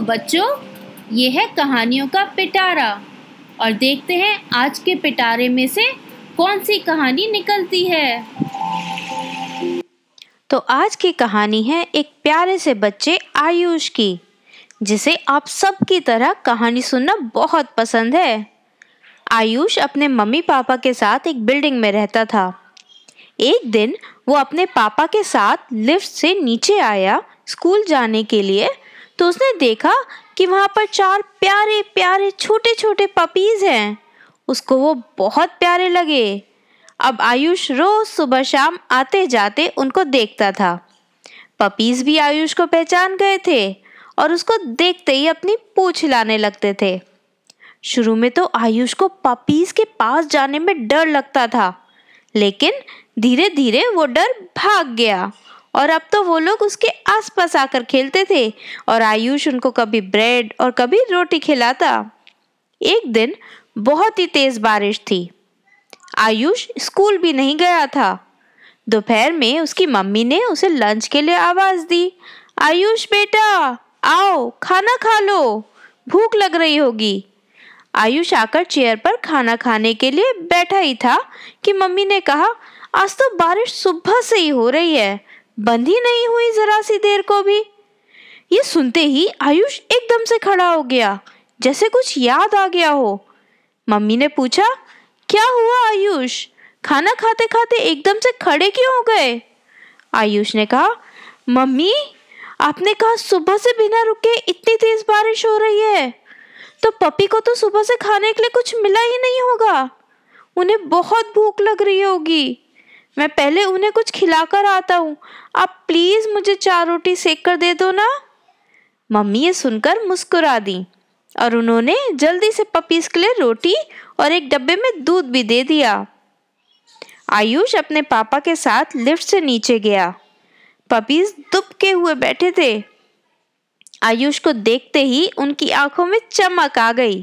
बच्चों, ये है कहानियों का पिटारा। और देखते हैं आज के पिटारे में से कौन सी कहानी निकलती है। तो आज की कहानी है एक प्यारे से बच्चे आयुष की, जिसे आप सब की तरह कहानी सुनना बहुत पसंद है। आयुष अपने मम्मी पापा के साथ एक बिल्डिंग में रहता था। एक दिन वो अपने पापा के साथ लिफ्ट से नीचे आया स्कूल जाने के लिए तो उसने देखा कि वहाँ पर चार प्यारे प्यारे छोटे छोटे पपीज हैं। उसको वो बहुत प्यारे लगे। अब आयुष रोज सुबह शाम आते जाते उनको देखता था। पपीज भी आयुष को पहचान गए थे और उसको देखते ही अपनी पूछ हिलाने लगते थे। शुरू में तो आयुष को पपीज के पास जाने में डर लगता था, लेकिन धीरे धीरे वो डर भाग गया। और अब तो वो लोग उसके आसपास आकर खेलते थे और आयुष उनको कभी ब्रेड और कभी रोटी खिलाता। एक दिन बहुत ही तेज बारिश थी। आयुष स्कूल भी नहीं गया था। दोपहर में उसकी मम्मी ने उसे लंच के लिए आवाज़ दी। आयुष बेटा, आओ, खाना खा लो। भूख लग रही होगी। आयुष आकर चेयर पर खाना खाने के लिए बैठा ही था कि मम्मी ने कहा, आज तो बारिश सुबह से ही हो रही है। बंद ही नहीं हुई जरा सी देर को भी। ये सुनते ही आयुष एकदम से खड़ा हो गया, जैसे कुछ याद आ गया हो। मम्मी ने पूछा, क्या हुआ आयुष? खाना खाते खाते एकदम से खड़े क्यों हो गए? आयुष ने कहा, मम्मी, आपने कहा सुबह से बिना रुके इतनी तेज बारिश हो रही है तो पपी को तो सुबह से खाने के लिए कुछ मिला ही नहीं होगा। उन्हें बहुत भूख लग रही होगी। मैं पहले उन्हें कुछ खिलाकर आता हूँ। आप प्लीज़ मुझे चार रोटी सेक कर दे दो ना। मम्मी ये सुनकर मुस्कुरा दी और उन्होंने जल्दी से पपीज के लिए रोटी और एक डब्बे में दूध भी दे दिया। आयुष अपने पापा के साथ लिफ्ट से नीचे गया। पपीज दुबके हुए बैठे थे। आयुष को देखते ही उनकी आँखों में चमक आ गई।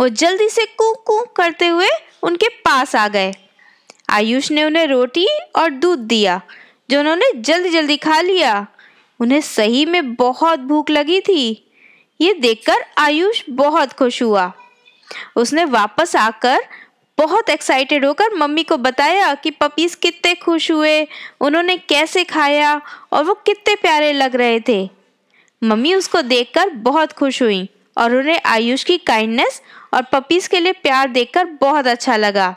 वो जल्दी से कू कू करते हुए उनके पास आ गए। आयुष ने उन्हें रोटी और दूध दिया, जो उन्होंने जल्दी जल्दी खा लिया। उन्हें सही में बहुत भूख लगी थी। ये देखकर आयुष बहुत खुश हुआ। उसने वापस आकर बहुत एक्साइटेड होकर मम्मी को बताया कि पपीज कितने खुश हुए, उन्होंने कैसे खाया और वो कितने प्यारे लग रहे थे। मम्मी उसको देखकर बहुत खुश हुई और उन्हें आयुष की काइंडनेस और पपीज के लिए प्यार देखकर बहुत अच्छा लगा।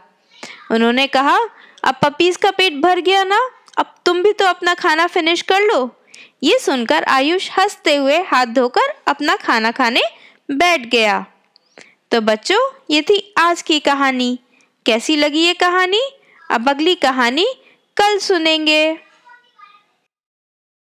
उन्होंने कहा, अब पपीज का पेट भर गया ना, अब तुम भी तो अपना खाना फिनिश कर लो। ये सुनकर आयुष हँसते हुए हाथ धोकर अपना खाना खाने बैठ गया। तो बच्चों, ये थी आज की कहानी। कैसी लगी ये कहानी? अब अगली कहानी कल सुनेंगे।